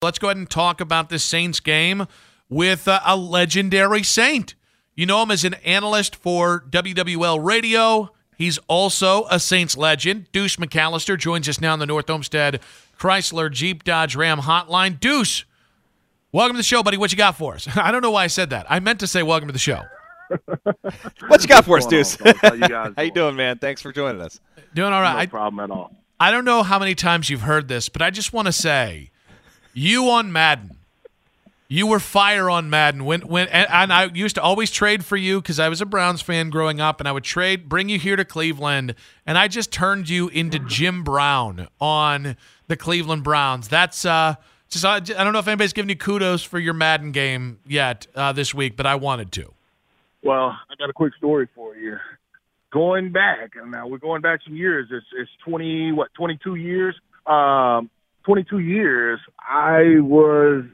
Let's go ahead and talk about this Saints game with uh, a legendary Saint. You know him as an analyst for WWL Radio. He's also a Saints legend. Deuce McAllister joins us now on the North Olmsted Chrysler Jeep Dodge Ram hotline. Deuce, welcome to the show, buddy. What you got for us? I don't know why I said that. I meant to say welcome to the show. what you got for us, Deuce? How you guys How you doing, man? Thanks for joining us. Doing all right. No problem at all. I don't know how many times you've heard this, but I just want to say, you on Madden, you were fire on Madden when when and, and I used to always trade for you because I was a Browns fan growing up, and I would trade, bring you here to Cleveland, and I just turned you into Jim Brown on the Cleveland Browns. That's uh, just I, I don't know if anybody's giving you kudos for your Madden game yet uh, this week, but I wanted to. Well, I got a quick story for you. Going back, and now we're going back some years. It's it's twenty what twenty two years. Um, twenty two years. I was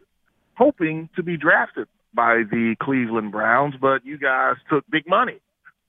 hoping to be drafted by the Cleveland Browns, but you guys took big money.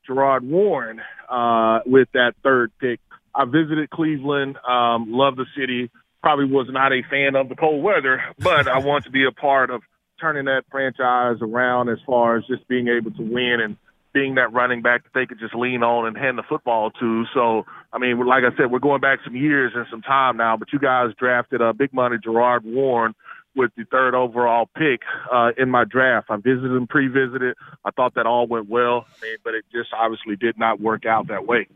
Gerard Warren uh, with that third pick. I visited Cleveland, um, love the city. Probably was not a fan of the cold weather, but I want to be a part of turning that franchise around as far as just being able to win and being that running back that they could just lean on and hand the football to. So, I mean, like I said, we're going back some years and some time now, but you guys drafted a big money Gerard Warren with the third overall pick uh, in my draft. I visited and pre-visited. I thought that all went well, I mean, but it just obviously did not work out that way.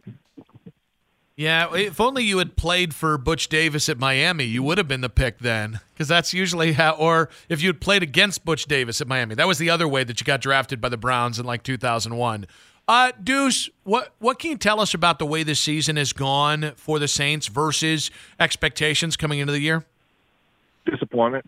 Yeah, if only you had played for Butch Davis at Miami, you would have been the pick then. Because that's usually how, or if you had played against Butch Davis at Miami, that was the other way that you got drafted by the Browns in like 2001. Uh, Deuce, what what can you tell us about the way this season has gone for the Saints versus expectations coming into the year? Disappointment.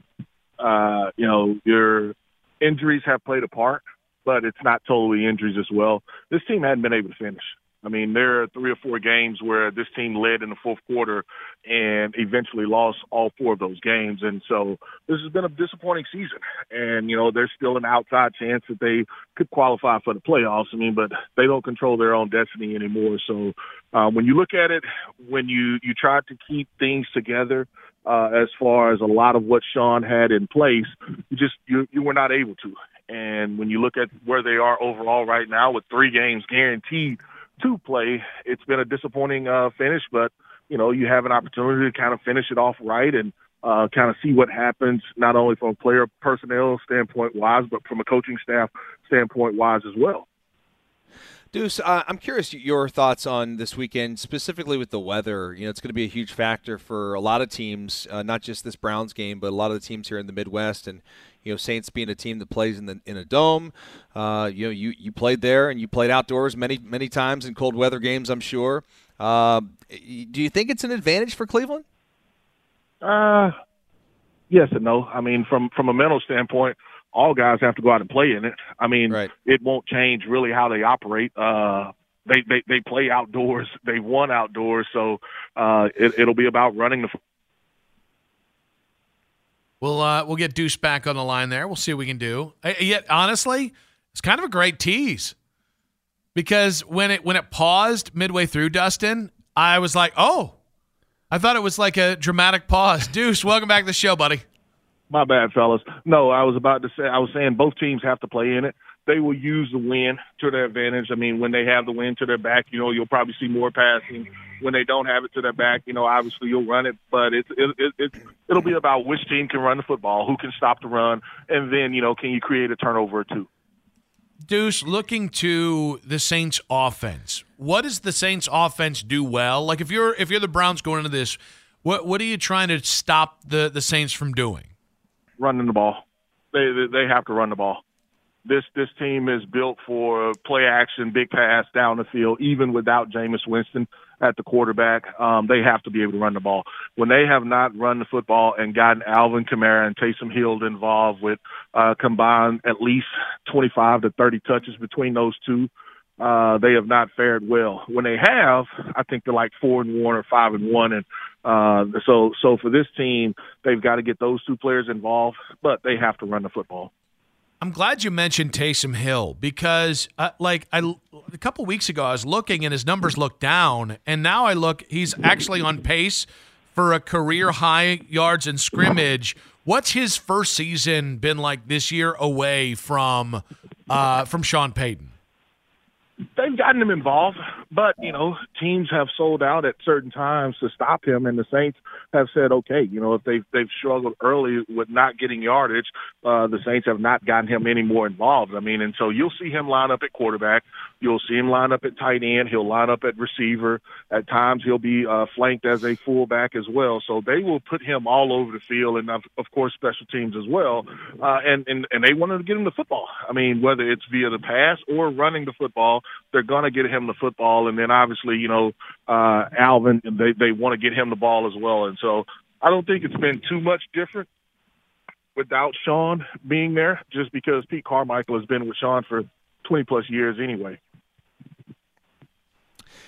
Uh, you know, your injuries have played a part, but it's not totally injuries as well. This team hadn't been able to finish. I mean, there are three or four games where this team led in the fourth quarter and eventually lost all four of those games. And so this has been a disappointing season. And, you know, there's still an outside chance that they could qualify for the playoffs. I mean, but they don't control their own destiny anymore. So uh, when you look at it, when you, you try to keep things together, uh, as far as a lot of what Sean had in place, you just, you, you were not able to. And when you look at where they are overall right now with three games guaranteed to play, it's been a disappointing uh, finish, but you know you have an opportunity to kind of finish it off right and uh, kind of see what happens, not only from a player personnel standpoint wise, but from a coaching staff standpoint wise as well. Deuce, uh, I'm curious your thoughts on this weekend, specifically with the weather. You know, it's going to be a huge factor for a lot of teams, uh, not just this Browns game, but a lot of the teams here in the Midwest. And you know, Saints being a team that plays in the in a dome. Uh, you know, you you played there and you played outdoors many many times in cold weather games. I'm sure. Uh, do you think it's an advantage for Cleveland? Uh, yes and no. I mean, from from a mental standpoint, all guys have to go out and play in it. I mean, right. it won't change really how they operate. Uh, they, they they play outdoors. They won outdoors, so uh, it, it'll be about running the. We'll uh, we'll get Deuce back on the line there. We'll see what we can do. Uh, yet honestly, it's kind of a great tease because when it when it paused midway through, Dustin, I was like, oh, I thought it was like a dramatic pause. Deuce, welcome back to the show, buddy. My bad, fellas. No, I was about to say I was saying both teams have to play in it. They will use the win to their advantage. I mean, when they have the win to their back, you know, you'll probably see more passing, when they don't have it to their back, you know, obviously you'll run it, but it's it, it, it it'll be about which team can run the football, who can stop the run, and then you know, can you create a turnover or two. Deuce, looking to the Saints offense, what does the Saints offense do well? Like if you're if you're the Browns going into this, what what are you trying to stop the the Saints from doing? Running the ball. They they have to run the ball. This this team is built for play action, big pass down the field, even without Jameis Winston at the quarterback. Um, they have to be able to run the ball. When they have not run the football and gotten Alvin Kamara and Taysom Hill involved with uh, combined at least 25 to 30 touches between those two, uh, they have not fared well. When they have, I think they're like four and one or five and one, and uh, so so for this team, they've got to get those two players involved, but they have to run the football. I'm glad you mentioned Taysom Hill because, uh, like, I a couple weeks ago I was looking and his numbers looked down, and now I look he's actually on pace for a career high yards in scrimmage. What's his first season been like this year away from uh, from Sean Payton? they've gotten him involved, but you know, teams have sold out at certain times to stop him, and the Saints have said, okay, you know, if they've they've struggled early with not getting yardage, uh, the Saints have not gotten him any more involved. I mean, and so you'll see him line up at quarterback, you'll see him line up at tight end, he'll line up at receiver. At times, he'll be uh, flanked as a fullback as well. So they will put him all over the field, and of, of course, special teams as well. Uh, and and and they wanted to get him the football. I mean, whether it's via the pass or running the football they're going to get him the football, and then obviously, you know, uh, Alvin, they they want to get him the ball as well, and so I don't think it's been too much different without Sean being there, just because Pete Carmichael has been with Sean for 20 plus years anyway.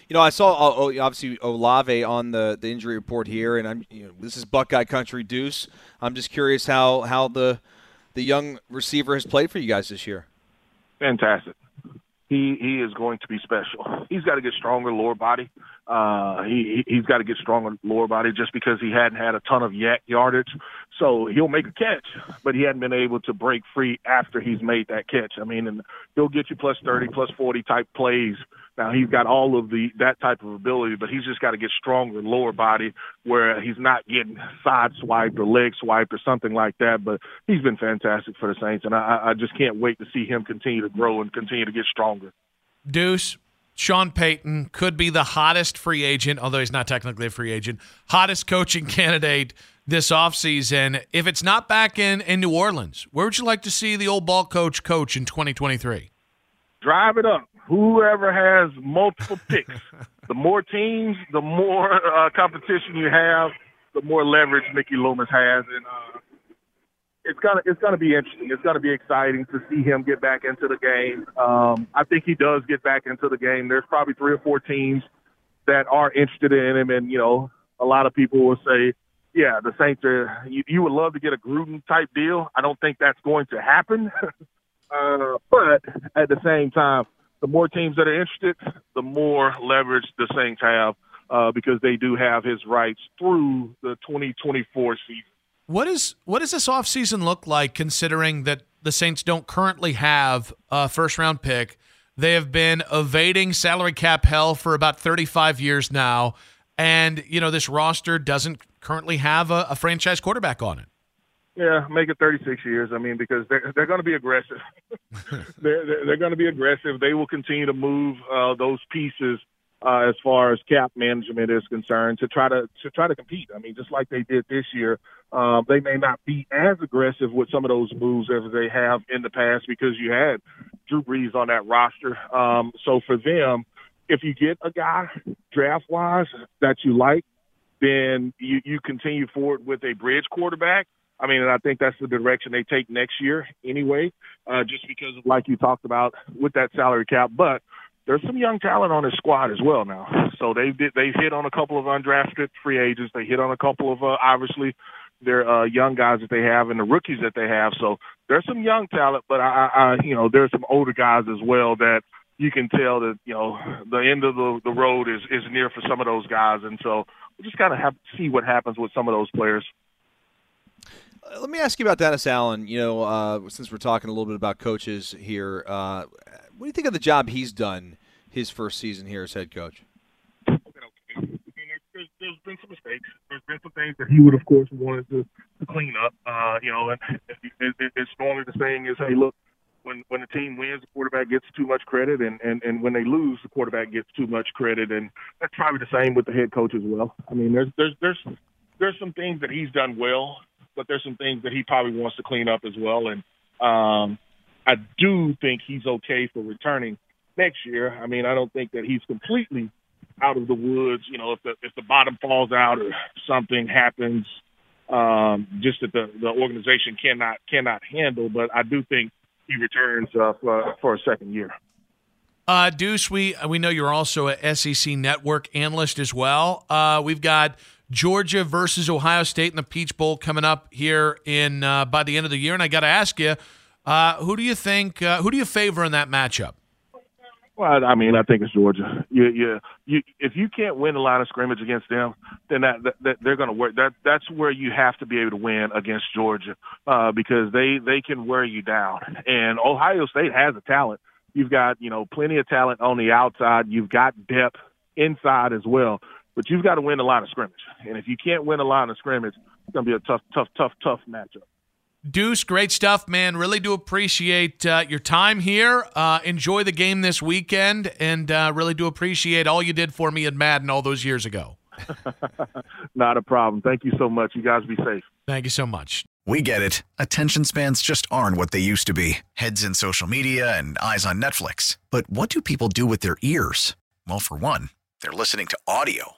You know, I saw uh, oh, obviously Olave on the, the injury report here, and I'm you know, this is Buckeye country, Deuce. I'm just curious how how the the young receiver has played for you guys this year. Fantastic he he is going to be special. He's got to get stronger lower body. Uh, he he's got to get stronger lower body just because he hadn't had a ton of YAC yardage. So he'll make a catch, but he hadn't been able to break free after he's made that catch. I mean, and he'll get you plus thirty, plus forty type plays. Now he's got all of the that type of ability, but he's just got to get stronger lower body where he's not getting side swiped or leg swiped or something like that. But he's been fantastic for the Saints, and I, I just can't wait to see him continue to grow and continue to get stronger. Deuce, Sean Payton could be the hottest free agent, although he's not technically a free agent, hottest coaching candidate this offseason. If it's not back in, in New Orleans, where would you like to see the old ball coach coach in 2023? Drive it up. Whoever has multiple picks. the more teams, the more uh, competition you have, the more leverage Mickey Loomis has. And uh, it's gonna it's gonna be interesting. It's gonna be exciting to see him get back into the game. Um, I think he does get back into the game. There's probably three or four teams that are interested in him, and you know, a lot of people will say, "Yeah, the Saints are." You, you would love to get a Gruden type deal. I don't think that's going to happen, uh, but at the same time, the more teams that are interested, the more leverage the Saints have uh, because they do have his rights through the 2024 season. What is what does this offseason look like considering that the Saints don't currently have a first round pick? They have been evading salary cap hell for about 35 years now. And, you know, this roster doesn't currently have a, a franchise quarterback on it. Yeah, make it 36 years. I mean, because they're they're going to be aggressive. they're they're, they're going to be aggressive. They will continue to move uh, those pieces uh, as far as cap management is concerned to try to to try to compete. I mean, just like they did this year, um, they may not be as aggressive with some of those moves as they have in the past because you had Drew Brees on that roster. Um, so for them, if you get a guy draft wise that you like, then you, you continue forward with a bridge quarterback. I mean, and I think that's the direction they take next year anyway, uh, just because, of, like you talked about, with that salary cap. But there's some young talent on his squad as well now. So they did they hit on a couple of undrafted free agents. They hit on a couple of uh, obviously their uh, young guys that they have and the rookies that they have. So there's some young talent, but I, I you know there's some older guys as well that you can tell that you know the end of the the road is is near for some of those guys, and so we just gotta have to see what happens with some of those players. Uh, let me ask you about Dennis Allen. You know, uh, since we're talking a little bit about coaches here, uh, what do you think of the job he's done his first season here as head coach? There's been some mistakes. There's been some things that he would, of course, wanted to, to clean up. Uh, you know, and it, it, it's normally the saying is, hey, look, when when the team wins, the quarterback gets too much credit, and and and when they lose, the quarterback gets too much credit, and that's probably the same with the head coach as well. I mean, there's there's there's there's some things that he's done well, but there's some things that he probably wants to clean up as well, and um, I do think he's okay for returning next year. I mean, I don't think that he's completely out of the woods. You know, if the if the bottom falls out or something happens, um, just that the the organization cannot cannot handle. But I do think he returns uh, for for a second year. Uh, Deuce, we we know you're also a SEC Network analyst as well. Uh, we've got Georgia versus Ohio State in the Peach Bowl coming up here in uh, by the end of the year, and I got to ask you, uh, who do you think uh, who do you favor in that matchup? Well, I mean, I think it's Georgia. You, you, you, if you can't win a line of scrimmage against them, then that, that, that they're going to work. That that's where you have to be able to win against Georgia, uh, because they they can wear you down. And Ohio State has a talent. You've got you know plenty of talent on the outside. You've got depth inside as well. But you've got to win a line of scrimmage. And if you can't win a line of scrimmage, it's going to be a tough, tough, tough, tough matchup. Deuce, great stuff, man. Really do appreciate uh, your time here. Uh, enjoy the game this weekend, and uh, really do appreciate all you did for me at Madden all those years ago. Not a problem. Thank you so much. You guys be safe. Thank you so much. We get it. Attention spans just aren't what they used to be heads in social media and eyes on Netflix. But what do people do with their ears? Well, for one, they're listening to audio.